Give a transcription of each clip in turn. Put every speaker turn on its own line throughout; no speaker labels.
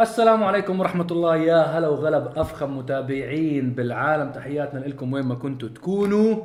السلام عليكم ورحمة الله. يا هلا وغلا بأفخم متابعين بالعالم. تحياتنا لكم وين ما كنتوا تكونوا.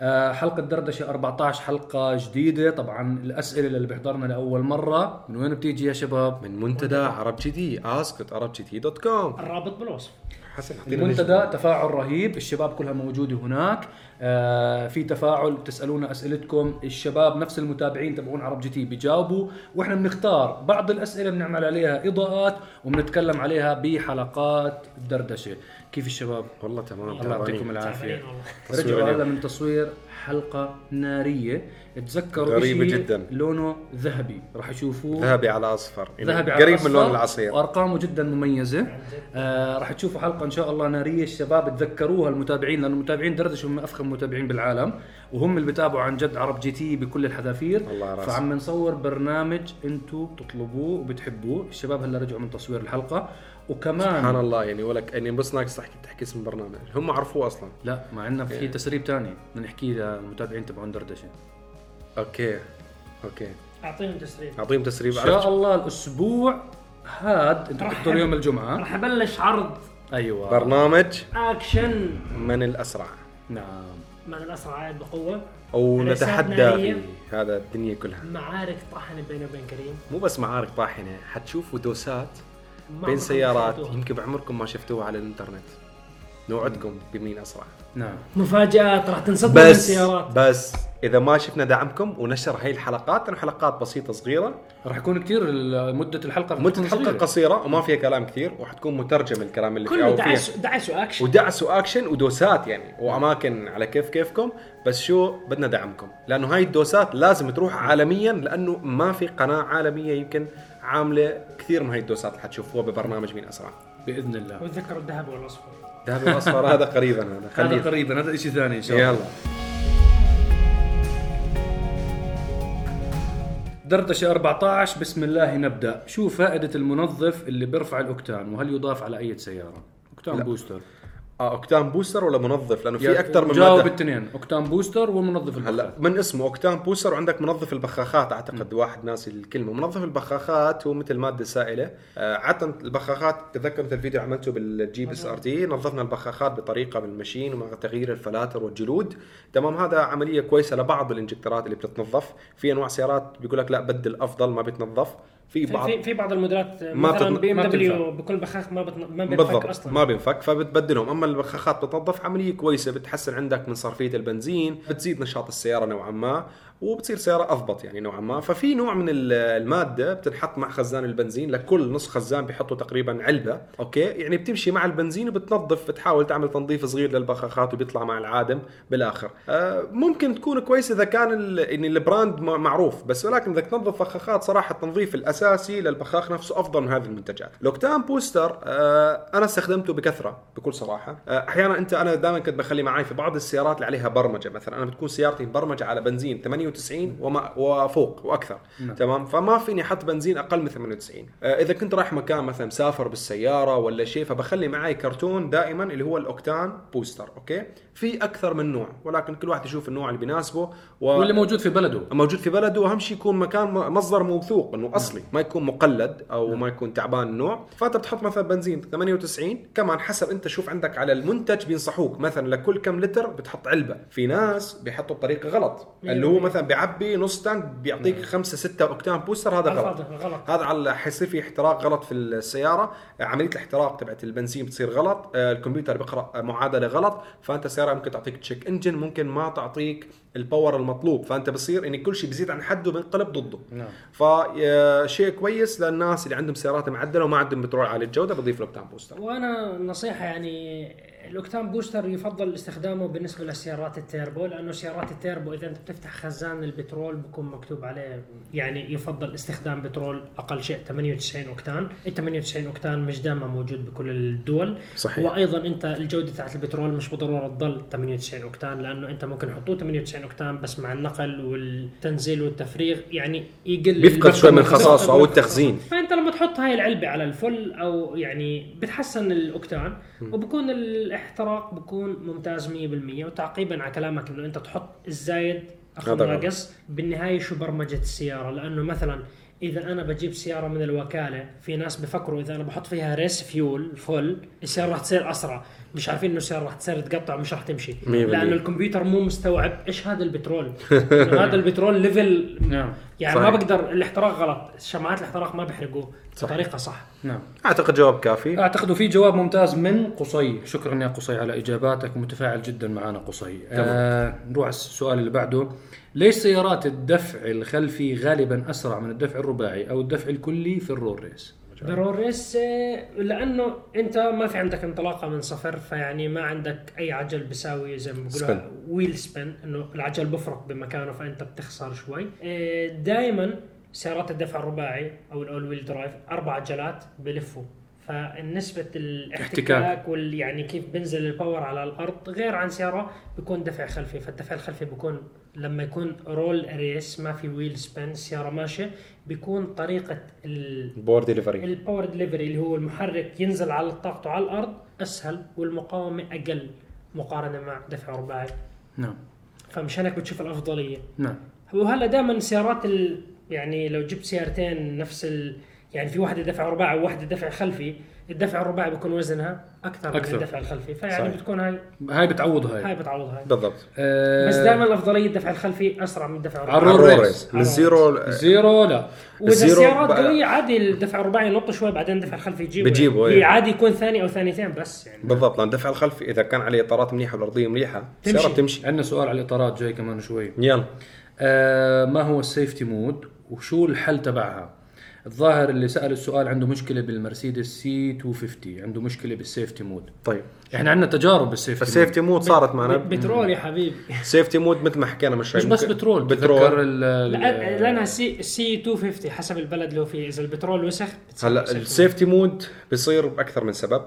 آه، حلقة دردشة 14 حلقة جديدة. طبعا الأسئلة اللي بيحضرنا لأول مرة. من وين بتيجي يا شباب؟
من منتدى عرب جي تي ask عرب جي تي dot com.
الرابط بالوصف.
حسن
المنتدى. تفاعل رهيب الشباب كلها موجودة هناك آه في تفاعل تسألونا أسئلتكم الشباب نفس المتابعين تبعون عرب جي تي بيجاوبوا وإحنا بنختار بعض الأسئلة بنعمل عليها إضاءات وبنتكلم عليها بحلقات الدردشة كيف الشباب؟
والله تمام
الله يعطيكم.
تصوير
رجعوا. هلا من تصوير حلقة نارية. تذكروا
غريبة
إشي
جداً.
لونه ذهبي. راح يشوفوه
ذهبي على أصفر. يعني
ذهبي على
قريب
الأصفر
من لون العصير.
وأرقامه جدا مميزة. آه راح تشوفوا حلقة إن شاء الله نارية. الشباب تذكروها المتابعين لأنه المتابعين دردش هم أفخم متابعين بالعالم. وهم اللي بتابعوا عن جد عرب جي تي بكل الحذافير.
الله راسك.
فعم نصور برنامج أنتم تطلبوه وبتحبوه. الشباب هلا رجعوا من تصوير الحلقة. وكمان
سبحان الله يعني ولك يعني بس ناقص تحكي تحكي اسم البرنامج. هم عرفوه أصلا.
لا مع عندنا في تسريب تاني بدنا نحكيه للمتابعين تبعون دردشه
okay. okay.
أعطيهم تسريب.
أعطيهم تسريب.
إن شاء الله الأسبوع هاد
أنتم
بتحضروا يوم الجمعة.
راح أبلش عرض.
أيوه.
برنامج
اكشن
من الأسرع.
نعم.
من الأسرع عاد بقوة.
أو
رسالة
نتحدى
نارية.
في هذا الدنيا كلها.
معارك طحنه بينه وبين كريم.
مو بس معارك طاحنة حتشوفوا دوسات بين سيارات. يمكن بعمركم ما شفتوها على الإنترنت. نوعدكم بمين أسرع.
نعم.
مفاجآت راح تنصدموا من
بس
السيارات.
بس إذا ما شفنا دعمكم ونشر هاي الحلقات لأنه حلقات بسيطة صغيرة.
راح يكون كثير مدة الحلقة رح
مدة
تكون
الحلقة
صغيرة.
قصيرة وما فيها كلام كثير وحتكون مترجم الكلام اللي فيها
كله دعس دعس وأكشن.
ودعس وأكشن ودوسات يعني وأماكن على كيف كيفكم. بس شو بدنا دعمكم؟ لأنه هاي الدوسات لازم تروح عالميا لأنه ما في قناة عالمية يمكن عاملة كثير من هاي الدوسات اللي حتشوفوها ببرنامج مين أسرع.
بإذن الله.
وتذكروا الذهب والأصفر.
ذهب الاصفر هذا قريبا هذا
هذا قريبا هذا شيء ثاني إن شاء الله.
يلا.
دردشة 14 بسم الله نبدأ. شو فائدة المنظف اللي بيرفع الأوكتان؟ وهل يضاف على أي سيارة؟ octane
لا.
booster.
آه octane booster ولا منظف؟
لأنه
في أكثر من
جاوب
مادة.
الاثنين. octane booster ومنظف
هلا
البخار.
من اسمه octane booster؟ وعندك منظف البخاخات أعتقد واحد ناسي الكلمة. منظف البخاخات هو مثل مادة سائلة. آه عادة البخاخات تذكر مثل الفيديو عملته بالجيب SRT نظفنا البخاخات بطريقة بال machine ومع تغيير الفلاتر والجلود. تمام هذا عملية كويسة لبعض الانجكترات اللي بتتنظف. في أنواع سيارات بيقول لك لا بدل أفضل ما بتنظف في بعض
في, في بعض الموديلات
ما
مثلا بي
إم
دبليو بكل بخاخ ما بتن... ما بينفك
بالضبط
أصلا.
ما بينفك فبتبدلهم. أما البخاخات بتنظف عملية كويسة بتحسن عندك من صرفية البنزين بتزيد نشاط السيارة نوعا ما. وبتصير سيارة اضبط يعني نوعا ما. ففي نوع من ال- المادة بتنحط مع خزان البنزين لكل نص خزان بيحطوا تقريبا علبة okay؟ يعني بتمشي مع البنزين وبتنظف بتحاول تعمل تنظيف صغير للبخاخات وبيطلع مع العادم بالآخر. آه ممكن تكون كويس إذا كان يعني ال brand معروف بس ولكن إذا تنظف بخاخات صراحة التنظيف الأساسي للبخاخ نفسه أفضل من هذه المنتجات. ال octane booster آه أنا استخدمته بكثرة بكل صراحة. آه أحيانا أنت أنا دائما كنت بخلي معي في بعض السيارات اللي عليها برمجة. مثلا أنا بتكون سيارتي مبرمجة على بنزين 98 وما وفوق وأكثر.
نعم.
تمام؟ فما فيني أحط بنزين أقل من 98 آه إذا كنت رايح مكان مثلا مسافر بالسيارة ولا شيء فبخلي معي كرتون دائما اللي هو ال octane booster okay؟ في أكثر من نوع ولكن كل واحد يشوف النوع اللي بيناسبه و...
واللي موجود في بلده.
موجود في بلده. وأهم شيء يكون مكان مصدر موثوق إنه أصلي ما يكون مقلد أو ما يكون تعبان النوع. فأنت بتحط مثلا بنزين 98 كمان حسب أنت شوف عندك على المنتج بينصحوك. مثلا لكل كم لتر بتحط علبة. في ناس بيحطوا بطريقة غلط اللي هو مثلا بيعبي نص tank بيعطيك 5 6 octane booster هذا غلط.
غلط.
هذا على حيصير في احتراق غلط في السيارة. عملية الاحتراق تبعت البنزين بتصير غلط. آه، الكمبيوتر بيقرأ معادلة غلط. فأنت السياره ممكن تعطيك check engine ممكن ما تعطيك ال power المطلوب. فأنت بصير ان كل شيء بيزيد عن حده بينقلب ضده.
نعم.
فشيء كويس للناس اللي عندهم سيارات معدلة وما عندهم بترول عالي الجودة بضيف له booster.
وأنا نصيحة يعني ال octane booster يفضل استخدامه بالنسبة للسيارات التيربو لأنه سيارات التيربو إذا أنت بتفتح خزان البترول بكون مكتوب عليه يعني يفضل استخدام بترول أقل شيء 98 أوكتان، ال 98 أوكتان مش دائما موجود بكل الدول.
صحيح.
وأيضا أنت الجودة تاعت البترول مش بالضرورة تضل 98 أوكتان لأنه أنت ممكن يحطوه 98 أوكتان بس مع النقل والتنزيل والتفريغ يعني يقل
بيفقد شوي من خصائصه
أو
التخزين.
فأنت لما تحط هاي العلبة على الفل أو يعني بتحسن الأوكتان وبكون الاحتراق بكون ممتاز 100% وتعقيبا على كلامك إنه أنت تحط الزايد
أخذ.
ناقص بالنهاية شو برمجة السيارة لأنه مثلا إذا أنا بجيب سيارة من الوكالة في ناس بفكروا إذا أنا بحط فيها race fuel فال السيارة راح تصير أسرع. مش عارفين إنه السيارة راح تصير تقطع مش راح تمشي. لأنه الكمبيوتر مو مستوعب إيش هذا البترول. هذا البترول level
نعم.
يعني
صحيح.
ما بقدر الاحتراق غلط. شمعات الاحتراق ما بيحرقوه بطريقة صح.
نعم.
أعتقد جواب كافي.
أعتقد في جواب ممتاز من قصي. شكرا يا قصي على إجاباتك متفاعل جدا معنا قصي. آه نروح على السؤال اللي بعده. ليش سيارات الدفع الخلفي غالبا أسرع من الدفع الرباعي أو الدفع الكلي في ال roll race؟
ضروري race آه، لأنه أنت ما في عندك انطلاقة من صفر فيعني ما عندك أي عجل بيساوي زي ما بيقولوا wheel spin إنه العجل بفرق بمكانه فأنت بتخسر شوي. دائما سيارات الدفع الرباعي أو ال all wheel drive أربع عجلات بلفوا. فنسبة الاحتكاك وال يعني كيف بنزل ال power على الأرض غير عن سيارة بيكون دفع خلفي فالدفع الخلفي بيكون لما يكون roll race ما في wheel spin السيارة ماشية بيكون طريقة ال
power delivery
ال power delivery اللي هو المحرك ينزل على طاقته على الأرض أسهل والمقاومة أقل مقارنة مع دفع رباعي.
نعم.
فمشان هيك بتشوف الأفضلية.
نعم.
وهلا دائما سيارات ال... يعني لو جبت سيارتين نفس ال... يعني في واحدة دفع رباعي وواحدة دفع خلفي الدفع الرباعي بيكون وزنها أكثر,
أكثر.
من الدفع الخلفي. فيعني
صحيح.
بتكون هاي
هاي بتعوض هاي.
هاي بتعوض هاي.
بالضبط.
آه
بس دائما الأفضلية الدفع الخلفي أسرع من الدفع
على
الرباعي
ال
roll
ال
roll race. race من الزيرو
زيرو لا.
وإذا
الزيرو
السيارات
بقى-
قوية عادي الدفع الرباعي ينط شوي بعدين الدفع الخلفي يجيبه.
بتجيبه،
يعني.
إيه.
عادي يكون ثاني أو ثانيتين بس يعني.
بالضبط. لأن الدفع الخلفي إذا كان عليه إطارات منيحة والأرضية مليحه
تمشي.
السيارة بتمشي.
عندنا سؤال على الإطارات جاي كمان شوي.
يلا.
آه ما هو ال safety mode وشو الحل تبعها؟ الظاهر اللي سأل السؤال عنده مشكلة بالمرسيدس سي 250 عنده مشكلة بال safety mode.
طيب.
إحنا عندنا تجارب بال safety
mode. فال safety mode صارت معنا.
بترول يا حبيبي.
safety mode مثل ما حكينا شوي.
مش بس بترول
بترول.
لأنها سي سي 250 حسب البلد اللي هو فيه. إذا البترول وسخ بتصير
هلا
safety
ال safety mode بيصير بأكثر من سبب.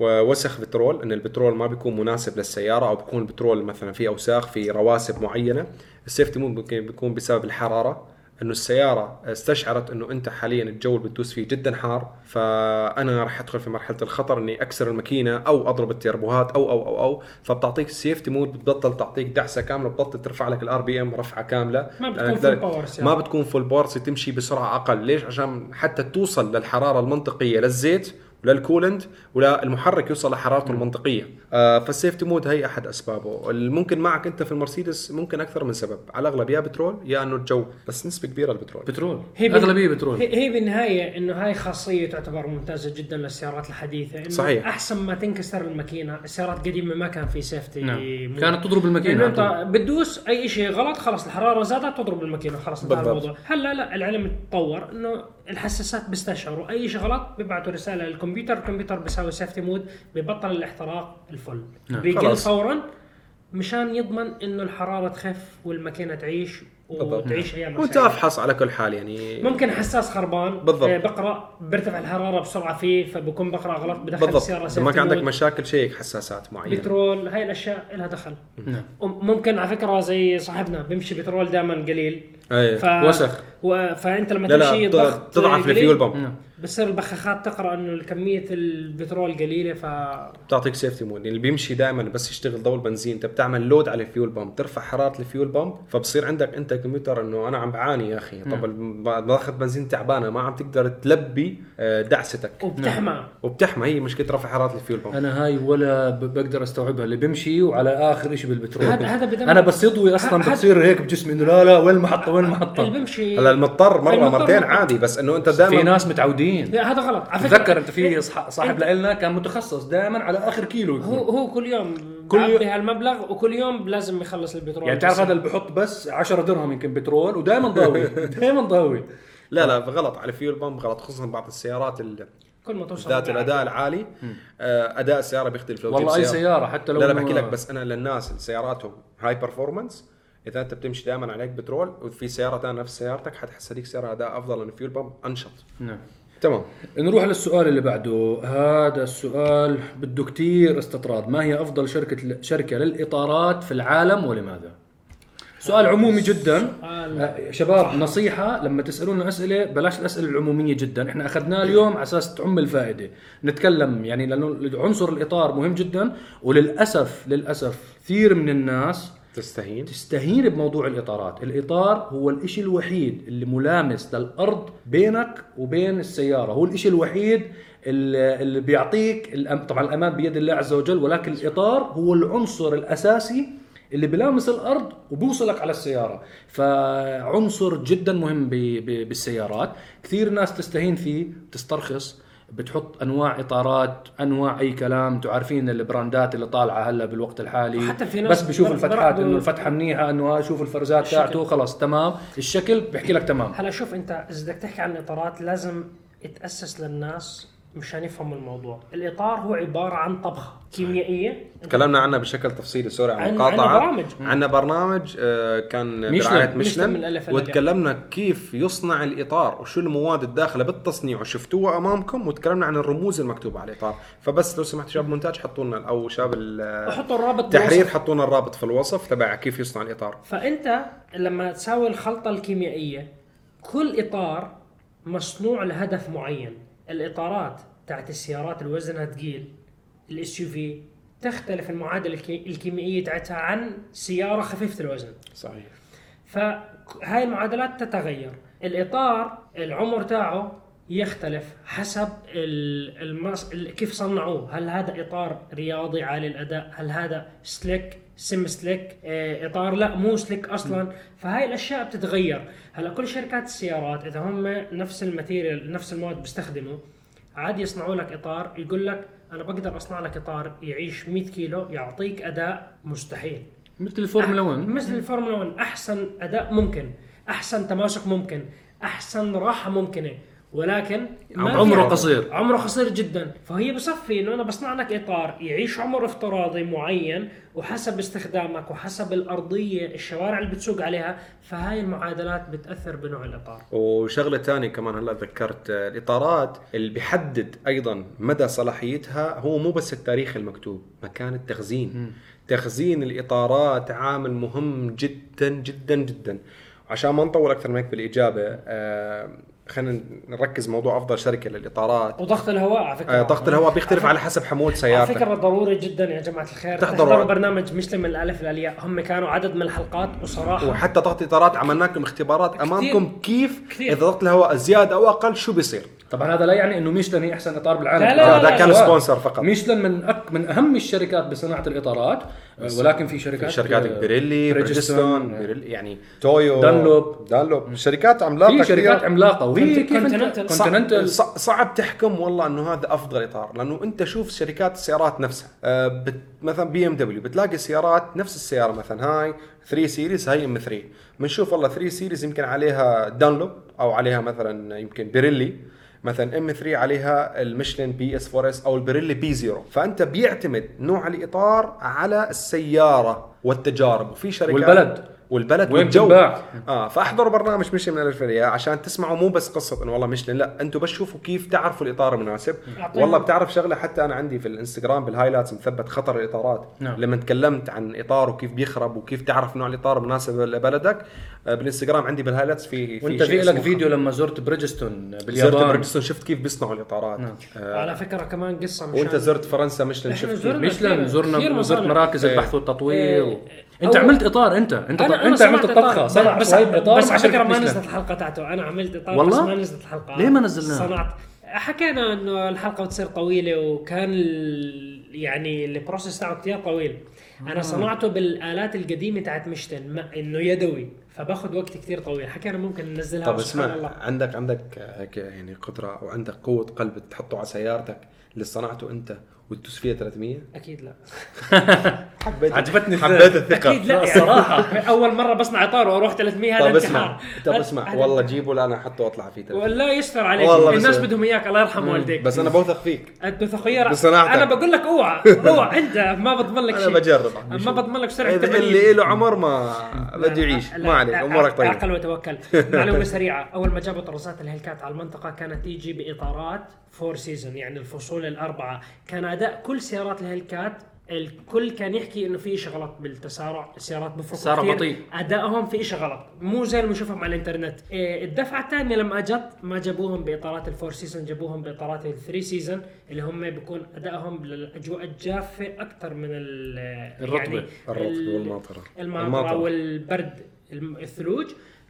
ووسخ بترول إن البترول ما بيكون مناسب للسيارة أو بيكون البترول مثلا فيه أوساخ في رواسب معينة. ال safety mode ممكن بيكون بسبب الحرارة. إنه السيارة استشعرت إنه أنت حاليا الجو اللي بتدوس فيه جدا حار فأنا راح أدخل في مرحلة الخطر إني أكسر الماكينة أو أضرب ال turboهات أو أو أو أو. فبتعطيك ال safety mode بتبطل تعطيك دعسة كاملة بتبطل ترفع لك ال RPM رفعة كاملة.
ما بتكون power السيارة.
ما بتكون full power تمشي بسرعة أقل. ليش؟ عشان حتى توصل للحرارة المنطقية للزيت ولل coolant وللمحرك يوصل لحرارته المنطقية. آه فال safety mode هي أحد أسبابه. الممكن معك أنت في المرسيدس ممكن أكثر من سبب. على الأغلب يا بترول يا إنه الجو بس نسبة كبيرة البترول
بترول.
هي
أغلبية بترول.
هي هي بالنهاية إنه هاي خاصية تعتبر ممتازة جدا للسيارات الحديثة. إنه
صحيح.
أحسن ما تنكسر الماكينة. السيارات القديمة ما كان في safety
نعم.
mode.
كانت تضرب على
أنت بتدوس أي شيء غلط خلص الحرارة زادت تضرب الماكينة. خلص انتهى
بالضبط.
الموضوع. هلا لا العلم تطور إنه الحساسات بيستشعروا أي شيء غلط بيبعتوا رسالة للكمبيوتر الكمبيوتر بيساوي safety mode ببطل الاحتراق ال full
نعم.
بيقل. فورا مشان يضمن إنه الحرارة تخف والماكينة تعيش. وتعيش أيام
وأنت أفحص على كل حال يعني
ممكن حساس خربان
بالضبط.
آه، بقرا بيرتفع الحرارة بسرعة فيه فبكون بقرا غلط بدخل
بالضبط
السياره
إذا ما كان عندك. مشاكل check حساسات معينة
بترول هاي الأشياء لها دخل
نعم.
ممكن على فكرة زي صاحبنا بيمشي بترول دائما قليل
إيه
ف...
وسخ.
و... فأنت لما
لا
تمشي
لا
ضغط
تضعف
ال
fuel pump
نعم.
بتصير البخاخات تقرأ إنه كميه البترول قليلة ف
بتعطيك safety mode يعني اللي بيمشي دائما بس يشتغل ضوء البنزين أنت بتعمل load على ال fuel pump ترفع حرارة ال fuel pump فبصير عندك أنت كمبيوتر إنه أنا عم بعاني يا أخي. طب باخذ بنزين تعبانة ما عم تقدر تلبي آه، دعستك.
وبتحمى.
وبتحمى هي مشكلة رفع حرارة ال fuel
pump أنا هاي ولا ب- بقدر أستوعبها. اللي بيمشي وعلى آخر شيء بالبترول.
هذا- هذا.
أنا بس يضوي
أصلا
بتصير هيك بجسمي إنه لا لا وين المحطة وين
اللي
المحطة.
بيمشي
هلا المضطر
مرة
مرتين. عادي بس إنه أنت
في
دائما
ناس متعودين
لا، هذا غلط. على فكرة
تذكر أنت في صح- صاحب لنا كان متخصص دائما على آخر كيلو يكون.
هو هو كل يوم
كل يوم-
هالمبلغ وكل يوم لازم يخلص البترول.
يعني تعرف. هذا اللي بحط بس 10 درهم يمكن بترول ودائما ضاوي. دائما ضاوي.
لا لا غلط. على ال fuel pump غلط خصوصا بعض السيارات ال-
كل ما توصل
ذات الأداء العالي. آه، أداء السيارة بيختلف. لو
والله أي سياره حتى لو
لا لا بحكي لك بس أنا للناس اللي سياراتهم high performance إذا أنت بتمشي دائما عليك بترول وفي سيارة ثانية نفس سيارتك حتحس هذيك السيارة أداء أفضل لأن الفيول بامب أنشط.
نعم.
تمام.
نروح للسؤال اللي بعده. هذا السؤال بده كتير استطراد. ما هي أفضل شركة شركة للإطارات في العالم ولماذا؟ سؤال عمومي جدا.
سؤال.
آه، شباب نصيحة لما تسألونا أسئلة بلاش الأسئلة العمومية جدا. إحنا أخذناه اليوم على أساس تعم الفائدة. نتكلم يعني لأنه عنصر الإطار مهم جدا. وللأسف للأسف كثير من الناس
تستهين؟
تستهين بموضوع الإطارات، الإطار هو الإشي الوحيد اللي ملامس للأرض بينك وبين السيارة، هو الإشي الوحيد اللي بيعطيك الأم... طبعا الأمان بيد الله عز وجل ولكن الإطار هو العنصر الأساسي اللي بيلامس الأرض وبيوصلك على السيارة. فعنصر جدا مهم ب... ب... بالسيارات. كثير ناس تستهين فيه تسترخص بتحط أنواع إطارات أنواع أي كلام أنتم عارفين البراندات اللي طالعة هلا بالوقت الحالي.
وحتى في ناس
بس بشوف الفتحات إنه الفتحة منيحة إنه شوف الفرزات. تاعته خلص تمام. الشكل بيحكي لك تمام.
هلا شوف أنت إذا بدك تحكي عن الإطارات لازم تاسس للناس مشان يفهموا الموضوع، الإطار هو عبارة عن طبخة كيميائية
تكلمنا عنها بشكل تفصيلي sorry عن المقاطعه
عنا برامج.
عندنا برنامج آه، كان
ميشلان.
برعاية
ميشلان.
وتكلمنا كيف يصنع الإطار وشو المواد الداخلة بالتصنيع وشفتوها أمامكم وتكلمنا عن الرموز المكتوبة على الإطار فبس لو سمحت شباب المونتاج حطوا لنا أو شباب
وحطوا الرابط بالوصف.
حطوا لنا الرابط في الوصف تبع كيف يصنع الإطار
فأنت لما تساوي الخلطة الكيميائية كل إطار مصنوع لهدف معين الإطارات تاعت السيارات اللي وزنها ثقيل ال SUV تختلف المعادلة الكي- الكيميائية تاعتها عن سيارة خفيفة الوزن.
صحيح.
فهاي المعادلات تتغير. الإطار العمر تاعه يختلف حسب ال- المص... ال- كيف صنعوه. هل هذا إطار رياضي عالي الأداء؟ هل هذا slick semi-slick إطار لا مو slick أصلا. فهاي الأشياء بتتغير. هلا كل شركات السيارات إذا هم نفس ال material نفس المواد بيستخدموا عادي يصنعوا لك إطار يقول لك أنا بقدر أصنع لك إطار يعيش 100 كيلو يعطيك أداء مستحيل.
مثل الفورمولا 1
مثل الفورمولا 1 أحسن أداء ممكن. أحسن تماسك ممكن. أحسن راحة ممكنة. ولكن
عمره
عمر.
قصير.
عمره قصير جدا. فهي بصفي إنه أنا بصنع لك إطار يعيش عمر افتراضي معين وحسب استخدامك وحسب الأرضية الشوارع اللي بتسوق عليها فهاي المعادلات بتأثر بنوع الإطار.
وشغلة ثانية كمان هلأ ذكرت آه، الإطارات اللي بيحدد أيضا مدى صلاحيتها هو مو بس التاريخ المكتوب مكان التخزين. تخزين الإطارات عامل مهم جدا جدا جدا. عشان ما نطول أكثر من هيك بالإجابة آه، خلينا نركز موضوع أفضل شركة للإطارات.
وضغط الهواء على فكرة.
آه، ضغط الهواء بيختلف على حسب حمول
على
سيارتك.
فكرة ضروري جدا يا جماعة الخير.
تحضروا-
تحضروا برنامج مشتمل من الألف للياء. هم كانوا عدد من الحلقات وصراحة
وحتى ضغط اطارات عملنا لكم اختبارات
كثير.
أمامكم كيف
كثير.
إذا ضغط الهواء زيادة أو أقل شو بيصير؟
طبعا هذا لا يعني إنه ميشلان هي أحسن إطار بالعالم.
لا، لا،
لا، لا، كان. sponsor فقط.
ميشلان من أك من أهم الشركات بصناعة الإطارات. آه، ولكن في شركات
في شركات
آه،
بيريلي
بريدجستون،
بريدجستون بيريلي يعني تويو
دانلوب.
دانلوب شركات عملاقة
في شركات. عملاقة. وهي
كونتيننتال.
صعب, تحكم والله إنه هذا أفضل إطار. لأنه أنت شوف شركات السيارات نفسها. آه، بت مثلا BMW بتلاقي سيارات نفس السيارة مثلا. هاي 3 Series هاي M3 بنشوف والله 3 Series يمكن عليها دانلوب أو عليها مثلا يمكن بيريلي مثلا ام 3 عليها المشلين بي إس 4 إس أو البيريلي بي 0 فأنت بيعتمد نوع الإطار على السيارة والتجارب وفي شركات
والبلد.
والبلد
وين
والجو. آه فاحضروا برنامج من الألف للياء عشان تسمعوا مو بس قصة إنه والله ميشلان لا أنتم بس شوفوا كيف تعرفوا الإطار المناسب والله بتعرف شغلة حتى أنا عندي في الإنستغرام بال highlights مثبت خطر الإطارات
نعم.
لما تكلمت عن إطار وكيف بيخرب وكيف تعرف نوع الإطار المناسب لبلدك آه، بالإنستغرام عندي بال highlights في
وأنت
شيء
في لك فيديو لما زرت بريدجستون
زرت
باليابان
بريدجستون شفت كيف بيصنعوا الإطارات
نعم.
آه
على فكرة كمان قصة ميشلان
وانت زرت فرنسا
ميشلان
شفت
كثير-
زرنا زرت. مراكز
إيه.
البحث والتطوير
إيه. أنت
عملت إطار أنت. أنت
أنا
أنت
صنعت
عملت. الطبخه صنع
بس
اطار
بس على فكرة
شركه
ما نزلت الحلقة تاعته أنا عملت إطار
والله؟
بس ما نزلت الحلقة
ليه ما نزلناها؟
صنعت. حكينا إنه الحلقة بتصير طويلة وكان ال... يعني ال process تاعه كثير طويل. أنا صنعته بالآلات القديمة تاعت مشتن ما إنه يدوي. فباخذ وقت كثير طويل. حكينا ممكن ننزلها
طب اسمع
الله.
عندك عندك هيك يعني قدرة أو عندك قوة قلب تحطه على سيارتك. اللي صنعته أنت وتدوس فيها 300
أكيد لا.
حبيت
عجبتني
حبيت الثقة.
أكيد لا يعني.
الصراحة.
أول مرة بصنع إطار وأروح 300 هذا
طب اسمع طب اسمع والله جيبه لا أنا أحطه وأطلع فيه 300
ولا يستر عليك.
والله
الناس بدهم إياك الله يرحم والديك.
بس أنا بوثق فيك.
أنت
بصناعتك.
أنا بقول لك أوعى أوعى. أنت ما بضمن لك
أنا
شيء.
بجرب.
ما بضمن لك سرعة
إذا
80.
اللي له عمر ما بده يعيش. ما عليك أمورك طيبة.
عقل وتوكل معلومة سريعة. أول ما جابوا طرازات الهيلكات على المنطقة كانت تيجي بإطارات four season يعني الفصول الأربعة. كان أداء كل سيارات الهيلكات الكل كان يحكي إنه في شيء غلط بالتسارع السيارات بفرقوا
تسارع. بطيء.
أدائهم في شيء غلط مو زي اللي بنشوفهم على الإنترنت إيه، الدفعة الثانية لما اجت ما جابوهم بإطارات ال four season جابوهم بإطارات ال three season اللي هم بيكون أدائهم للاجواء الجافة أكثر من ال
الرطبة.
يعني
الرطب
ال-
والماطرة
الماطرة
الماطرة.
والبرد الثلوج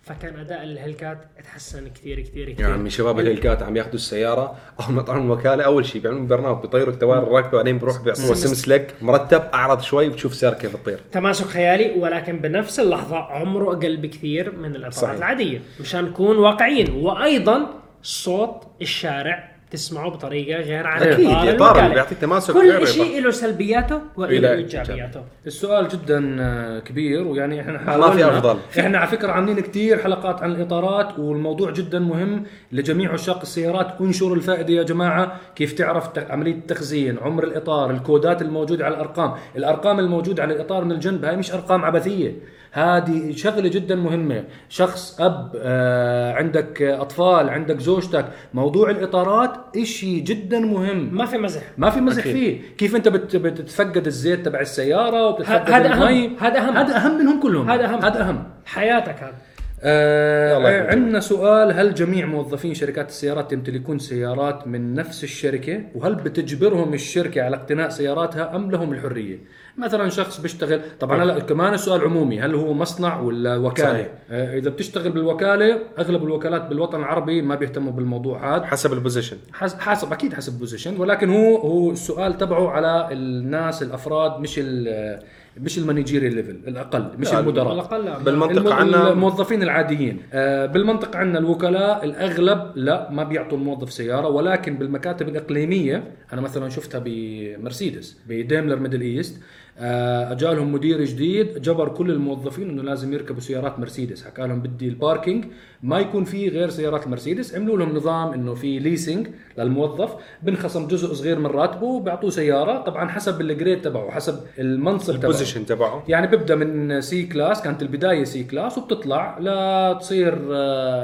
فكان أداء الهلكات تحسن كثير كثير كثير.
يا عمي شباب الهلكات عم ياخذوا السيارة يطلعون من الوكاله أول شيء بيعملون برنامج بيطيروا التوائر الراكبه بعدين بيروح بيعطوها سمس لك مرتب أعرض شوي بتشوف السياره كيف تطير
تماسك خيالي ولكن بنفس اللحظة عمره أقل بكثير من
الإطارات.
العادية مشان نكون واقعيين. وأيضا صوت الشارع تسمعه بطريقة غير عن
اللي
المكالمة.
بيعطيك تماسك
كل شيء. له سلبياته وله إيجابياته.
السؤال جدا آه، كبير ويعني إحنا
ما في
حاولنا.
أفضل.
إحنا على فكرة عاملين كثير حلقات عن الإطارات والموضوع جدا مهم لجميع عشاق السيارات. انشروا الفائدة يا جماعة كيف تعرف عملية التخزين عمر الإطار الكودات الموجودة على الأرقام. الأرقام الموجودة على الإطار من الجنب هاي مش أرقام عبثية. هذه شغلة جدا مهمة. شخص أب آه عندك أطفال عندك زوجتك موضوع الإطارات إشي جدا مهم.
ما في مزح.
ما في مزح
أكيد.
فيه. كيف أنت بت بتتفقد الزيت تبع السيارة وبتتفقد
هذا أهم.
المي؟
هذا أهم.
هذا أهم منهم كلهم.
هذا أهم.
هذا أهم.
حياتك هذا.
آه عندنا سؤال. هل جميع موظفين شركات السيارات يمتلكون سيارات من نفس الشركة؟ وهل بتجبرهم الشركة على اقتناء سياراتها أم لهم الحرية؟ مثلا شخص بيشتغل. طبعا هلأ كمان السؤال عمومي هل هو مصنع ولا وكالة؟
صحيح.
آه إذا بتشتغل بالوكالة أغلب الوكالات بالوطن العربي ما بيهتموا بالموضوع هذا.
حسب ال
position حسب أكيد حسب position ولكن هو هو السؤال تبعه على الناس الأفراد مش ال مش ال managerial level الأقل مش
لا،
المدراء.
الأقل لا.
بالمنطقة
الم-
عنا
الموظفين العاديين. آه، بالمنطقة عندنا الوكلاء الأغلب لا ما بيعطوا الموظف سيارة. ولكن بالمكاتب الإقليمية أنا مثلا شفتها بمرسيدس بديملر Middle East آه، اجالهم مدير جديد جبر كل الموظفين إنه لازم يركبوا سيارات مرسيدس. حكى لهم بدي ال parking ما يكون فيه غير سيارات المرسيدس. عملوا لهم نظام إنه في leasing للموظف بنخصم جزء صغير من راتبه وبيعطوه سيارة طبعا حسب ال grade تبعه حسب المنصب تبعه.
ال position تبعه.
يعني ببدا من C-Class كانت البداية C-Class وبتطلع لتصير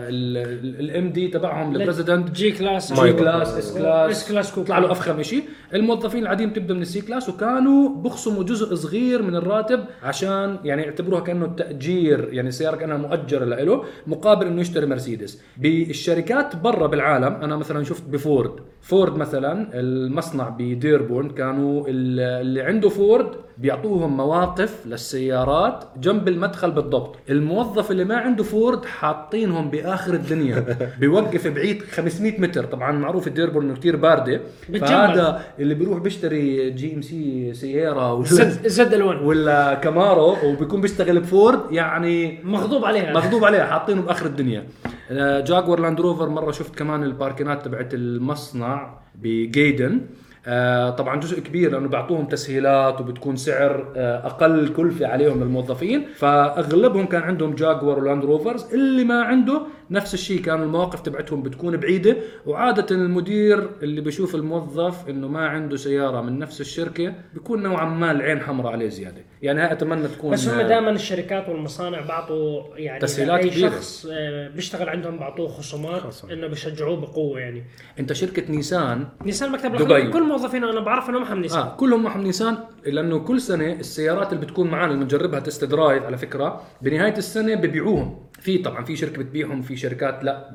ال MD تبعهم ال
president
G-Class G. Class
S-Class S-Class coupe
يطلع له أفخم شيء الموظفين العاديين بتبدأ من ال C-Class وكانوا بخصموا جزء صغير من الراتب عشان يعني يعتبروها كأنه تأجير يعني السيارة كأنها مؤجرة له مقابل إنه يشتري مرسيدس. بالشركات برا بالعالم أنا مثلا شفت بفورد فورد. مثلا المصنع بديربورن كانوا ال- اللي عنده فورد بيعطوهم مواقف للسيارات جنب المدخل بالضبط. الموظف اللي ما عنده فورد حاطينهم بآخر الدنيا. بيوقف بعيد 500 متر. طبعا معروف الديربورن إنه كثير
باردة.
فهذا اللي بيروح بيشتري GMC Sierra ولا,
ZL ZL1.
ولا كامارو وبيكون بيشتغل بفورد يعني
مغضوب عليها.
مغضوب عليه حاطينه بآخر الدنيا. جاكوار لاند روفر مرة شفت كمان الباركينجات تبعت المصنع بجايدون آه، طبعا جزء كبير لأنه بيعطوهم تسهيلات وبتكون سعر آه، أقل كلفة عليهم للموظفين فأغلبهم كان عندهم جاكوار ولاند روفرز اللي ما عنده نفس الشيء كانوا المواقف تبعتهم بتكون بعيدة وعادة المدير اللي بيشوف الموظف إنه ما عنده سيارة من نفس الشركة بيكون نوعا ما العين حمراء عليه زيادة يعني هاي أتمنى تكون
بس هم
آه،
دائما الشركات والمصانع بعطوا يعني
تسهيلات
أي
كبيرة.
شخص آه، بيشتغل عندهم بعطوه خصومات
خصم.
إنه بيشجعوه بقوة يعني
أنت شركة نيسان
نيسان مكتب
دبي.
كل موظفينه أنا بعرف إنهم محمد نيسان
آه كلهم معهم نيسان لأنه كل سنة السيارات اللي بتكون معانا اللي بنجربها تست درايف على فكرة بنهاية السنة ببيعوهم في طبعا في شركة بتبيعهم في شركات لا.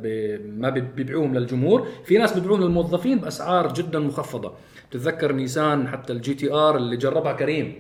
ما بي- بيبيعوهم للجمهور في ناس بيبيعوهم للموظفين بأسعار جدا مخفضة بتتذكر نيسان حتى ال GTR اللي جربها كريم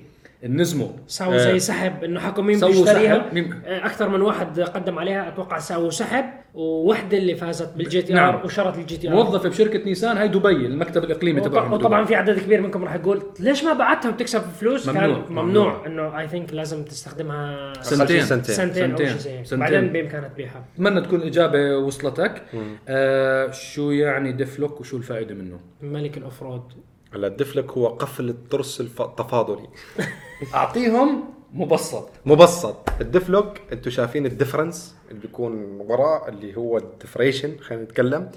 النيسمو
ساووا
آه.
زي سحب إنه حكوا مين
سووا
بيشتريها آه، أكثر من واحد قدم عليها أتوقع ساووا سحب ووحدة اللي فازت بال GT
نعم.
R وشرت ال GTR
موظف بشركة نيسان هاي دبي المكتب الإقليمي تبعهم
وطبعا
دبي.
في عدد كبير منكم راح يقول ليش ما بعتها وتكسب فلوس
ممنوع.
كان ممنوع إنه I think لازم تستخدمها
سنتين.
سنتين
سنتين
سنتين. سنتين.
بعدين بامكانها تبيعها
أتمنى تكون الإجابة وصلتك آه شو يعني diff lock وشو الفائدة منه
ملك ال off road
هلا ال diff lock هو قفل الترس التفاضلي.
أعطيهم مبسط.
مبسط. ال diff lock أنتم شايفين ال difference اللي بيكون وراء اللي هو ال differential خلينا نتكلم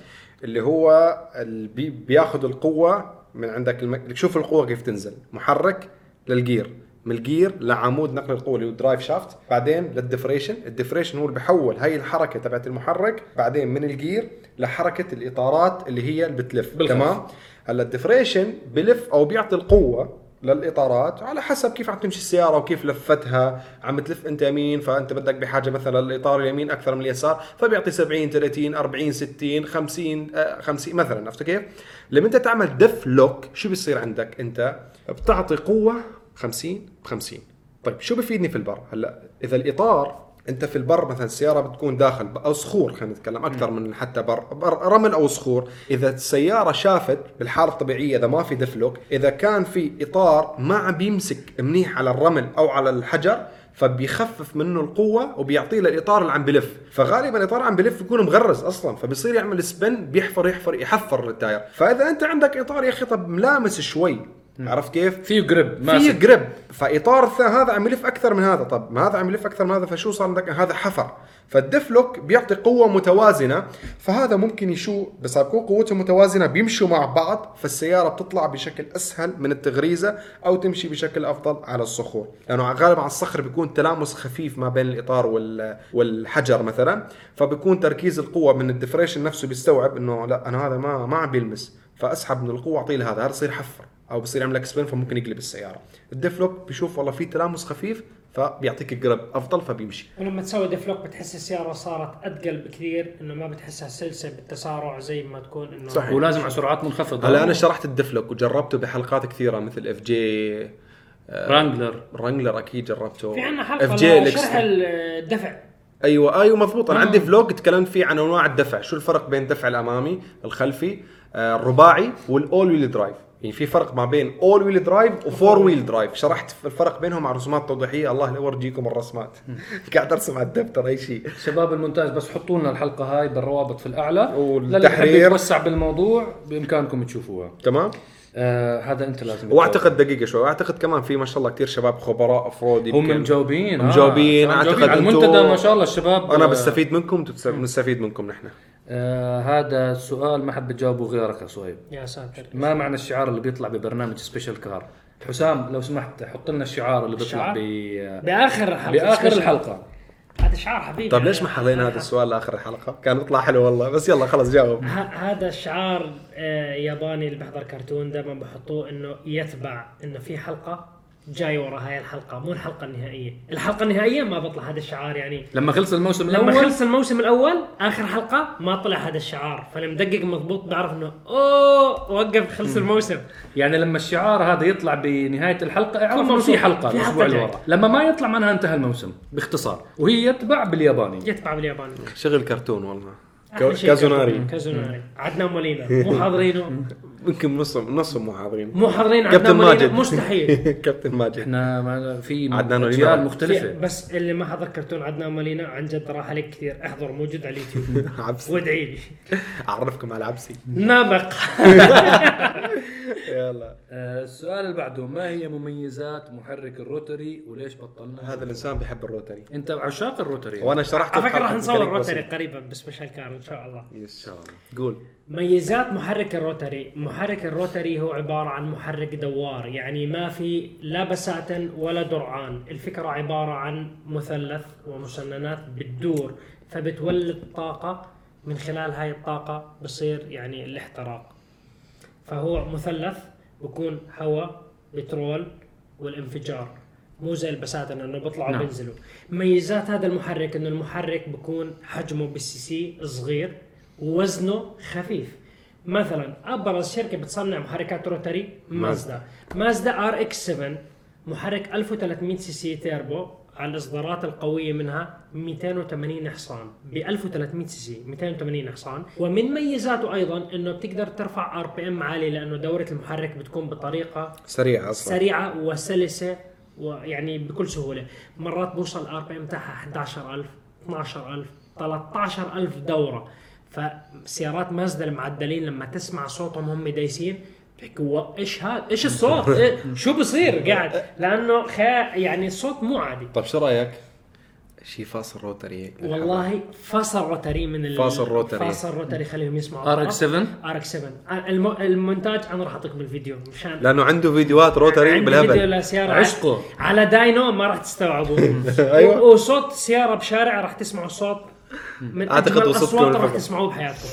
اللي هو اللي بي بياخذ القوة من عندك المك... شوف القوة كيف تنزل. محرك لل gear. من ال gear لعمود نقل القوة اللي هو drive shaft بعدين لل differential ال differential هو اللي بيحول هاي الحركة تبعت المحرك بعدين من ال gear لحركة الإطارات اللي هي اللي بتلف
بالخلف.
تمام هلا ال differential بلف أو بيعطي القوة للإطارات على حسب كيف عم تمشي السيارة وكيف لفتها عم تلف أنت يمين فأنت بدك بحاجة مثلا للإطار اليمين أكثر من اليسار فبيعطي 70 30 40 60 50 آه، 50 مثلا عرفت كيف؟ لما أنت تعمل diff lock شو بيصير عندك أنت؟ بتعطي قوة 50 ب 50 طيب شو بفيدني في البر؟ هلا إذا الإطار أنت في البر مثلا السيارة بتكون داخل أو صخور خلينا نتكلم أكثر من حتى بر, بر رمل أو صخور. إذا السيارة شافت بالحاله الطبيعية إذا ما في diff lock إذا كان في إطار ما عم بيمسك منيح على الرمل أو على الحجر فبيخفف منه القوة وبيعطيه للإطار اللي عم بلف. فغالبا الإطار عم بلف بيكون مغرز أصلا فبصير يعمل spin بيحفر يحفر يحفر ال tire. فإذا أنت عندك إطار يا طب ملامس شوي. عرفت كيف؟
فيه grip
في grip فإطار هذا عم يلف أكثر من هذا. طب ما هذا عم يلف أكثر من هذا فشو صار عندك؟ هذا حفر. فال diff lock بيعطي قوة متوازنة فهذا ممكن يشو بس بكون قوته متوازنة بيمشوا مع بعض فالسيارة بتطلع بشكل أسهل من التغريزة أو تمشي بشكل أفضل على الصخور. لأنه غالبا على الصخر بيكون تلامس خفيف ما بين الإطار وال- والحجر مثلا فبيكون تركيز القوة من ال differential نفسه بيستوعب إنه لا أنا هذا ما ما عم بيلمس فأسحب من القوة أعطيه لهذا. هذا يصير حفر. أو بصير يعمل لك spin فممكن يقلب السيارة. ال diff lock بيشوف والله في تلامس خفيف فبيعطيك grip أفضل فبيمشي.
ولما تسوي diff lock بتحس السيارة صارت اثقل بكثير إنه ما بتحسها سلسه بالتسارع زي ما تكون إنه
صحيح.
ولازم على سرعات منخفضة.
هلا أنا شرحت ال diff lock وجربته بحلقات كثيرة مثل FJ
رانجلر
رانجلر أكيد جربته.
في عندنا
حلقة FJ
لشرح الدفع.
أيوه أيوه مضبوط. أنا
آه.
عندي vlog تكلمت فيه عن أنواع الدفع. شو الفرق بين الدفع الأمامي الخلفي آه، الرباعي وال all wheel drive يعني في فرق ما بين all wheel drive و four wheel drive شرحت الفرق بينهم مع رسومات توضيحيه يلا لاورجيكم الرسمات. قاعد أرسم على الدفتر أي شيء.
شباب المونتاج بس حطوا لنا الحلقة هاي بالروابط في الأعلى.
والتحرير.
يتوسع بالموضوع بإمكانكم تشوفوها.
تمام.
آه هذا أنت لازم
واعتقد دقيقة شوي. واعتقد كمان في ما شاء الله كثير شباب خبراء off road
هم مجاوبين.
مجاوبين،
آه. مجاوبين. على المنتدى ما شاء الله الشباب
أنا
آه،
بستفيد منكم بنستفيد منكم نحن.
آه هذا السؤال ما حد بتجاوبه غيرك يا صهيب.
يا ساتر.
ما معنى الشعار اللي بيطلع ببرنامج Special Car حسام لو سمحت حط لنا الشعار اللي بيطلع
الشعار؟
ب
بآخر
حلقة
بآخر.
الحلقة.
هذا شعار حبيبي
طيب ليش ما حطينا هذا السؤال لآخر الحلقة؟ كان بيطلع حلو والله بس يلا خلص جاوب.
ه- هذا الشعار آه، ياباني اللي بحضر كرتون دائما بحطوه إنه يتبع إنه في حلقة جاي ورا هاي الحلقة مو الحلقة النهائية. الحلقة النهائية ما بطلع هذا الشعار يعني.
لما خلص الموسم
لما
الأول؟
خلص الموسم الأول آخر حلقة ما طلع هذا الشعار. فالمدقق مضبوط بعرف إنه أوه وقف خلص الموسم.
يعني لما الشعار هذا يطلع بنهاية الحلقة اعرف
إنه.
في حلقة
في
الأسبوع
حلقة
اللي. ورا. لما ما يطلع معناها انتهى الموسم باختصار. وهي يتبع بالياباني.
يتبع باليابان
شغل كرتون والله. كازوناري.
كازوناري. عدنان مولينا. مو حاضرينه.
يمكن نصهم نصهم مو حاضرين.
مو حاضرين
كابتن ماجد.
مستحيل.
كابتن ماجد.
إحنا ما- في
عدنان
اجيال. مختلفه
بس اللي ما حضر كرتون عدنان مولينا عن جد راح عليك كثير. احضر موجود على اليوتيوب.
عبسي.
وادعي لي
أعرفكم على عبسي.
نابق.
يلا.
آه، السؤال اللي بعده ما هي مميزات محرك ال rotary وليش بطلنا؟
هذا الإنسان بيحب ال
rotary. أنت عشاق ال
rotary. وأنا شرحت
على فكره راح نصور
ميكانيك
rotary
بسيط.
قريبا ب Special Car إن شاء الله.
إن شاء الله. قول.
ميزات محرك ال rotary. محرك ال rotary هو عبارة عن محرك دوار يعني ما في لا بساتن ولا درعان. الفكرة عبارة عن مثلث ومسننات بتدور فبتولد طاقة. من خلال هاي الطاقة بصير يعني الاحتراق. فهو مثلث بكون هواء بترول والانفجار. مو زي البساتين انه بيطلعوا
نعم.
بينزلوا. ميزات هذا المحرك إنه المحرك بكون حجمه بال CC صغير. ووزنه خفيف. مثلا أبرز شركة بتصنع محركات rotary مازدا. مازدا RX 7 محرك 1300 CC turbo على الإصدارات القوية منها 280 حصان. ب 1300 CC 280 حصان. ومن ميزاته أيضا إنه بتقدر ترفع RPM عالي لأنه دورة المحرك بتكون بطريقة
سريع أصلا.
سريعة وسلسة ويعني بكل سهولة. مرات بوصل ال RPM تاعها 11000 12000 13000 دورة. فسيارات مازدا المعدلين لما تسمع صوتهم هم دايسين. بتحكوا إيش هذا؟ إيش الصوت؟ إيه؟ شو بصير؟ قاعد. لأنه خا يعني الصوت مو عادي.
طيب شو رأيك؟ شي فاصل rotary. هيك
والله فاصل rotary من ال-
فاصل rotary.
فاصل rotary خليهم يسمعوا.
RX 7
RX 7 الم- المونتاج أنا راح أعطيك بالفيديو. مشان
لأنه عنده فيديوهات روتري
فيديو
بالهبل.
لسيارة.
عشقه.
على داينو ما راح تستوعبوه. و- وصوت سيارة بشارع راح تسمعوا صوت من أجمل
وصلت
الأصوات
كل
راح
فقط.
تسمعوه بحياتكم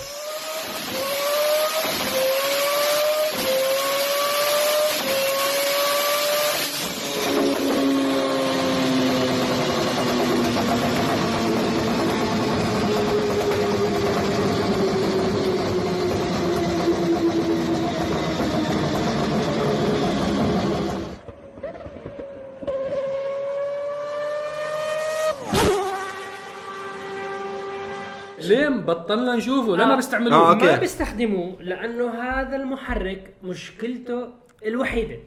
ليه بطلنا نشوفه؟ لما
آه.
بيستعملوه.
آه، أوكي.
ما بيستخدموه لأنه هذا المحرك مشكلته الوحيدة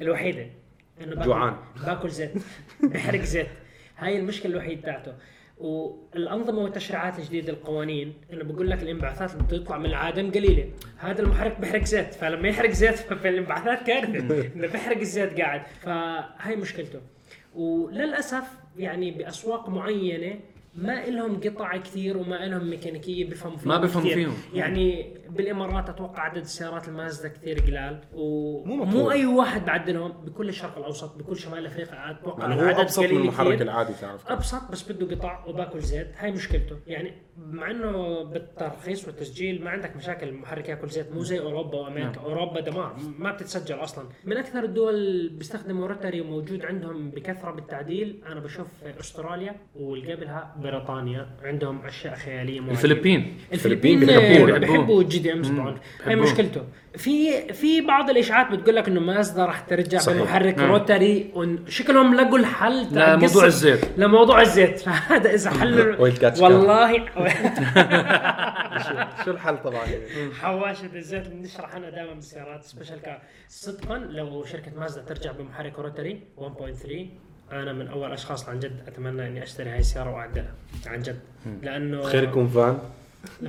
الوحيدة. إنه باكل
جوعان.
باكل زيت. بحرق زيت. هاي المشكلة الوحيدة تاعته والأنظمة والتشريعات الجديدة القوانين إنه بقول لك الانبعاثات اللي بتطلع من العدم قليلة. هذا المحرك بيحرق زيت. فلما يحرق زيت فالانبعاثات كارثة. إنه بيحرق الزيت قاعد. فهاي مشكلته. وللأسف يعني بأسواق معينة ما لهم قطع كثير وما لهم ميكانيكية بيفهموا فيهم
ما بيفهموا
كثير.
فيهم.
يعني بالإمارات أتوقع عدد السيارات المازدا كثير قلال
مو
ومو
مطلوب.
أي واحد بعدلهم بكل الشرق الأوسط بكل شمال أفريقيا أتوقع
يعني هو
العدد
أبسط من
قليل
المحرك
كثير.
العادي تعرف
أبسط بس بده قطع وباكل زيت هاي مشكلته يعني مع إنه بالترخيص والتسجيل ما عندك مشاكل المحرك ياكل زيت مو زي أوروبا وأمريكا
نعم.
أوروبا دمار ما بتتسجل أصلا من أكثر الدول اللي بيستخدموا rotary وموجود عندهم بكثرة بالتعديل أنا بشوف أستراليا وقبلها بريطانيا عندهم أشياء خيالية مواجهة.
الفلبين
الفلبين
بيحبوه،
بيحبوا
بيحبوه.
بيحبوا ال JDM طبعا هاي. مشكلته في في بعض الإشاعات بتقول لك إنه مازدا راح ترجع
صحيح.
بمحرك
نعم.
rotary وشكلهم لقوا الحل
لموضوع الزيت.
لموضوع الزيت فهذا
إذا كاتش
والله
شو الحل طبعا
حواشي الزيت اللي بنشرح عنها دائما بالسيارات special car صدقا لو شركة مازدا ترجع بمحرك rotary 1.3 أنا من أول أشخاص عن جد أتمنى إني أشتري هاي السيارة وأعدلها عن جد. لأنه
خير يكون فان.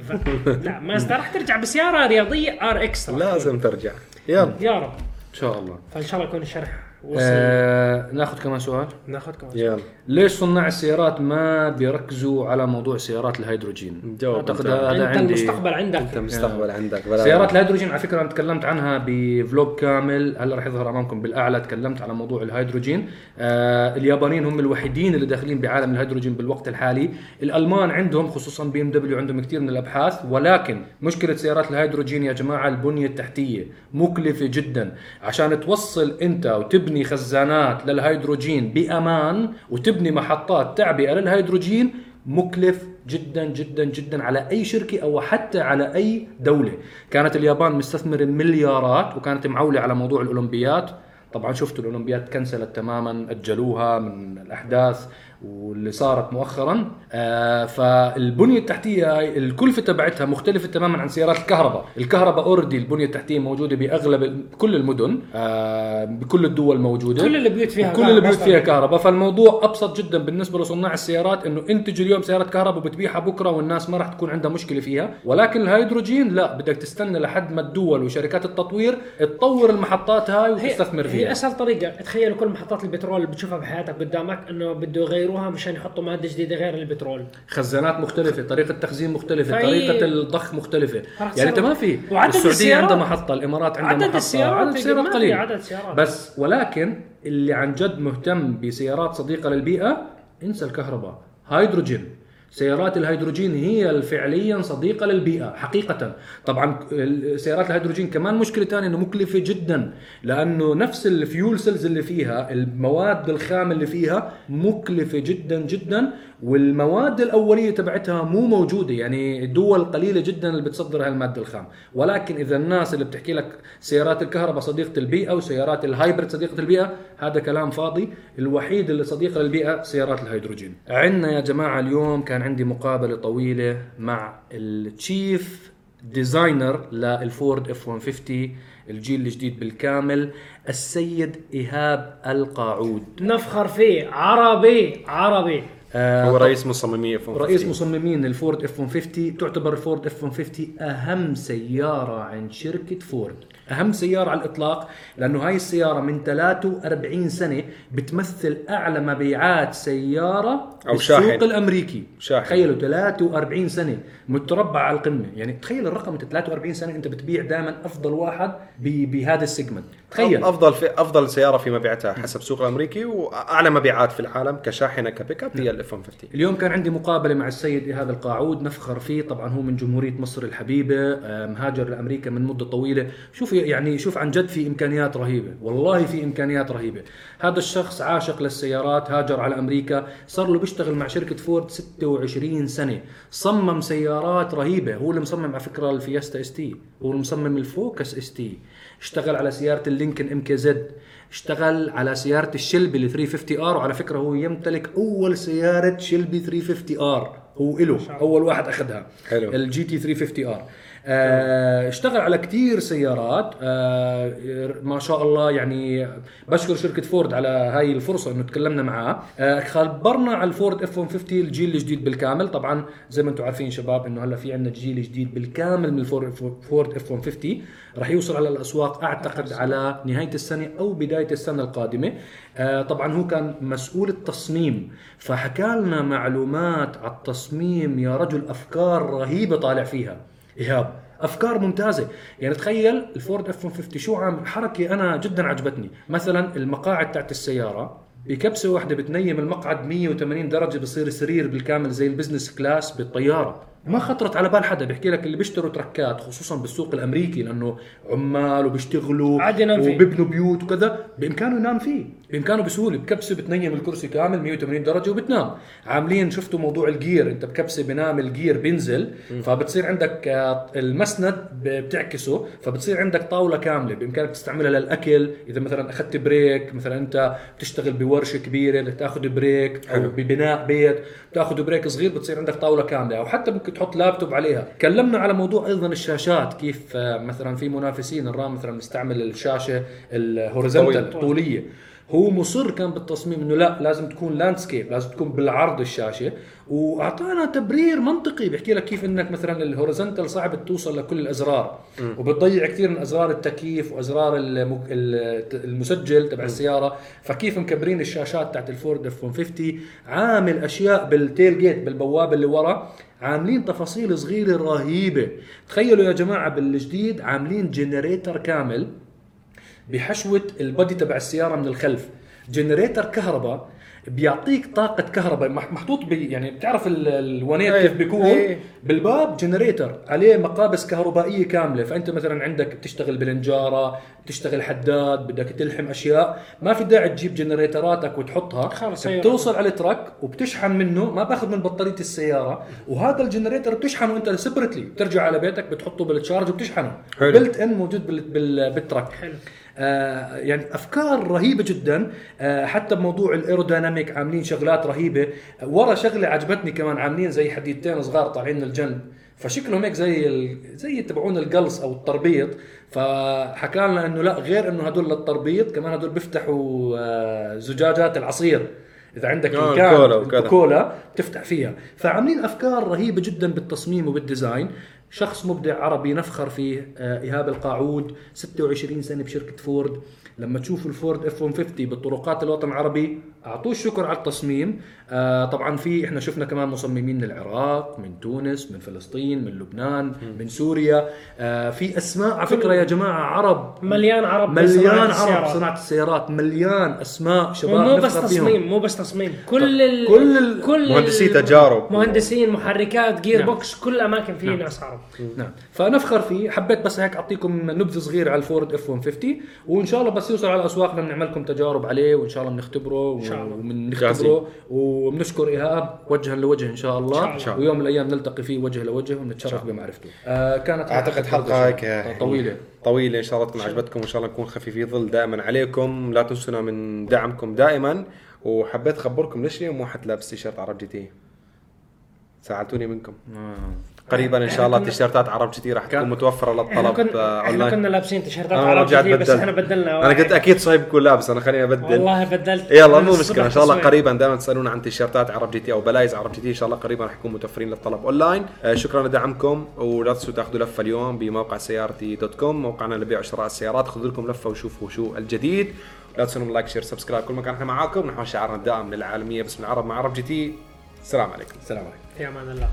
ف- لا مازدا راح ترجع بسيارة رياضية RX
لازم ترجع. يلا.
يا رب.
إن شاء الله.
فإن شاء الله يكون الشرح.
آه ناخذ كمان سؤال.
ناخذ كمان
يلا.
ليش صناع السيارات ما بيركزوا على موضوع سيارات الهيدروجين؟
جاوب
أعتقد
أنت.
هذا
أنت
عندي.
المستقبل عندك.
أنت مستقبل عندك. بلا
سيارات الهيدروجين على فكرة أنا تكلمت عنها ب vlog كامل. هلا رح يظهر أمامكم بالأعلى. تكلمت على موضوع الهيدروجين. آه اليابانيين هم الوحيدين اللي داخلين بعالم الهيدروجين بالوقت الحالي. الألمان عندهم خصوصا بي إم دبليو عندهم كثير من الأبحاث. ولكن مشكلة سيارات الهيدروجين يا جماعة البنية التحتية مكلفة جدا. عشان توصل أنت وتبني خزانات للهيدروجين بأمان وتبني محطات تعبئة للهيدروجين مكلف جدا جدا جدا على أي شركة أو حتى على أي دولة. كانت اليابان مستثمرة مليارات وكانت معولة على موضوع الأولمبيات. طبعا شفتوا الاولمبياد تكنسلت تماما أجلوها من الأحداث. واللي صارت مؤخرا آه فالبنية التحتية هاي الكلفة تبعتها مختلفة تماما عن سيارات الكهرباء. الكهرباء already البنية التحتية موجودة بأغلب كل المدن آه بكل الدول موجودة.
كل البيوت فيها
كل البيوت. فيها كهرباء. فالموضوع أبسط جدا بالنسبة لصناع السيارات إنه انتج اليوم سيارة كهرباء وبتبيعها بكرة والناس ما راح تكون عندها مشكلة فيها. ولكن الهيدروجين لا بدك تستنى لحد ما الدول وشركات التطوير تطور المحطات هاي وتستثمر
هي
فيها
أسهل طريقة. تخيل كل محطات البترول اللي بتشوفها بحياتك قدامك إنه بده يغيروها مشان يحطوا مادة جديدة غير البترول.
خزانات مختلفة طريقة تخزين مختلفة
فهي-
طريقه الضخ
مختلفة.
يعني انت ما في. السعودية
السيارات-
عندها محطة الإمارات عندها
عدد
محطة.
السيارات
عدد السيارات قليل.
عدد سيارات.
بس ولكن اللي عن جد مهتم بسيارات صديقة للبيئة انسى الكهرباء. هيدروجين. سيارات الهيدروجين هي فعليا صديقة للبيئة حقيقه. طبعا سيارات الهيدروجين كمان مشكلة ثانية إنه مكلفة جدا لأنه نفس ال fuel cells اللي فيها المواد الخام اللي فيها مكلفة جدا جدا. والمواد الأولية تبعتها مو موجودة يعني دول قليلة جدا اللي بتصدر هالماده الخام. ولكن إذا الناس اللي بتحكي لك سيارات الكهرباء صديقة البيئة وسيارات ال hybrid صديقة البيئة هذا كلام فاضي. الوحيد اللي صديقه للبيئة سيارات الهيدروجين. عندنا يا جماعة اليوم كان عندي مقابلة طويلة مع ال chief designer للفورد F 150 الجيل الجديد بالكامل السيد إيهاب القاعود.
نفخر فيه. عربي عربي.
هو رئيس مصممي F
رئيس مصممين الفورد F 150 تعتبر الفورد F 150 أهم سيارة عند شركة فورد. أهم سيارة على الإطلاق لأنه هاي السيارة من 43 سنة بتمثل أعلى مبيعات سيارة
أو
بالسوق
شاحن.
الأمريكي.
شاحن.
تخيلوا 43 سنة متربع على القمة. يعني تخيل الرقم أنت 43 سنة أنت بتبيع دائما أفضل واحد بهذا ال segment. تخيل.
أفضل في أفضل سيارة في مبيعاتها حسب السوق الأمريكي وأعلى مبيعات في العالم كشاحنة كبيك اب هي ال F 150
اليوم كان عندي مقابلة مع السيد إيهاب القاعود نفخر فيه. طبعا هو من جمهورية مصر الحبيبة آه، مهاجر لأمريكا من مدة طويلة. شوف يعني شوف عن جد في إمكانيات رهيبة والله في إمكانيات رهيبة. هذا الشخص عاشق للسيارات هاجر على أمريكا صار له بيشتغل مع شركة فورد 26 سنة. صمم سيارات رهيبة هو اللي مصمم على فكرة الفيستا ST هو اللي مصمم الفوكس ST اشتغل على سيارة اللينكن MKZ اشتغل على سيارة الشلبي ال 350 R وعلى فكرة هو يمتلك أول سيارة شلبي 350 R هو إله أول واحد أخذها.
حلو.
ال GT 350 R اشتغل على كتير سيارات. آه ما شاء الله يعني بشكر شركة فورد على هاي الفرصة إنه تكلمنا معاه. آه خبرنا على الفورد F 150 الجيل الجديد بالكامل. طبعا زي ما أنتم عارفين شباب إنه هلأ في عندنا جيل جديد بالكامل من الفورد فورد F 150 راح يوصل على الأسواق أعتقد. على نهاية السنة أو بداية السنة القادمة. آه طبعا هو كان مسؤول التصميم فحكى لنا معلومات على التصميم. يا رجل أفكار رهيبة طالع فيها. إيهاب. أفكار ممتازة. يعني تخيل الفورد F 150 شو عامل حركة أنا جدا عجبتني. مثلا المقاعد تاعت السيارة بكبسة واحدة بتنيم المقعد 180 درجة بصير سرير بالكامل زي ال business class بالطيارة. ما خطرت على بال حدا. بيحكي لك اللي بيشتروا truck ات خصوصا بالسوق الأمريكي لأنه عمال وبيشتغلوا
عادي.
وبيبنوا بيوت وكذا بإمكانه ينام فيه. بإمكانه بسهولة بكبسة بتنيم الكرسي كامل 180 درجة وبتنام. عاملين شفتوا موضوع ال gear؟ انت بكبسة بنام ال gear بينزل فبتصير عندك آه، المسند بتعكسه فبتصير عندك طاولة كاملة بإمكانك تستعملها للأكل. إذا مثلا أخذت break مثلا أنت بتشتغل بورشة كبيرة بدك تاخذ break أو ببناء بيت بتاخذ break صغير بتصير عندك طاولة كاملة. أو حتى ممكن تحط لابتوب عليها. كلمنا على موضوع أيضا الشاشات كيف آه، مثلا في منافسين الرام مثلا مستعمل الشاشة ال
horizontal.
الطولية. هو مصر كان بالتصميم إنه لا لازم تكون landscape لازم تكون بالعرض الشاشة. وأعطانا تبرير منطقي بيحكي لك كيف إنك مثلا ال horizontal صعب توصل لكل الأزرار. وبتضيع كثير من أزرار التكييف وأزرار المك... ال- المسجل تبع السيارة. فكيف مكبرين الشاشات تاعت الفورد اف 150 عامل أشياء بال tailgate بالبوابة اللي ورا. عاملين تفاصيل صغيرة رهيبة. تخيلوا يا جماعة بالجديد عاملين generator كامل. بحشوة ال body تبع السيارة من الخلف. generator كهرباء بيعطيك طاقة كهرباء مح- محطوط بي يعني بتعرف ال- الونيت
إيه،
كيف بيكون؟
إيه.
بالباب generator عليه مقابس كهربائية كاملة. فأنت مثلا عندك بتشتغل بالنجارة بتشتغل حداد بدك تلحم أشياء ما في داعي تجيب جنريتراتك وتحطها.
خلص
بتوصل على ال truck وبتشحن منه ما بأخذ من بطارية السيارة. وهذا ال generator بتشحنه أنت separately بترجع على بيتك بتحطه بال charge وبتشحنه.
حلو.
built in موجود بال- بال- بال
truck.
حلو. يعني أفكار رهيبة جدا آه حتى بموضوع ال aerodynamic عاملين شغلات رهيبة. آه ورا شغلة عجبتني كمان عاملين زي حديدتين صغار طالعين من الجنب. فشكلهم هيك زي ال... زي تبعون القلص أو التربيط. فحكى لنا إنه لا غير إنه هدول للتربيط كمان هدول بيفتحوا آه زجاجات العصير. إذا عندك
آه،
ال can
الكولا وكذا.
الكولا تفتح فيها. فعاملين أفكار رهيبة جدا بالتصميم وبال design. شخص مبدع عربي نفخر فيه آه، إيهاب القاعود 26 سنة بشركة فورد. لما تشوفوا الفورد اف 150 بالطرقات الوطن العربي أعطوه الشكر على التصميم. آه، طبعا في إحنا شفنا كمان مصممين من العراق من تونس من فلسطين من لبنان من سوريا. آه، في أسماء على فكرة يا جماعة عرب.
مليان عرب
مليان عرب
السيارات.
صناعه السيارات. مليان أسماء شباب
ومو بس
نفخر فيهم.
تصميم مو بس تصميم. كل ال...
كل ال-
كل
مهندسي تجارب.
مهندسين محركات gear
نعم.
box كل الاماكن فيه ناس عرب.
نعم. فنفخر فيه. حبيت بس هيك أعطيكم نبذة صغيرة على الفورد اف 150 وإن شاء الله بس يوصل على الأسواق بدنا نعمل لكم تجارب عليه وإن شاء الله بنختبره
إن شاء الله.
وبنختبره وبنشكر إيهاب وجها لوجه إن شاء الله,
إن شاء
الله.
ويوم من الأيام نلتقي فيه وجه لوجه ونتشرف بمعرفته آه كانت
أعتقد حلقة هيك
طويلة.
طويلة. إن شاء الله تكون عجبتكم وإن شاء الله نكون خفيفي ظل. دائما عليكم. لا تنسونا من دعمكم دائما. وحبيت أخبركم ليش اليوم واحد لابس تيشيرت عرب جي تي؟ زعلتوني منكم.
آه.
قريبا إن شاء الله تيشيرتات عرب جي تي راح تكون
متوفرة
للطلب
كنا
آه،
إحنا
اونلاين
كنا لابسين تيشيرتات
أنا
عرب جديد بس إحنا بدلنا
أنا
واحد.
قلت أكيد صهيب يكون لابس أنا خليني أبدل.
والله بدلت.
يلا مو مشكلة إن شاء الله. قريبا دائما تسألونا عن تيشيرتات عرب جي تي أو بلايز عرب جي تي إن شاء الله قريبا راح يكون متوفرين للطلب اونلاين آه شكرا لدعمكم ولا تنسوا تاخذوا لفة اليوم بموقع سيارتي dot com موقعنا لبيع وشراء السيارات. خذوا لكم لفة وشوفوا شو الجديد. لا تنسوا like share subscribe. كل مكان إحنا معاكم. نحو شعارنا الدائم للعالمية باسم العرب مع عرب جي تي السلام عليكم.
السلام عليكم.
في أمان الله.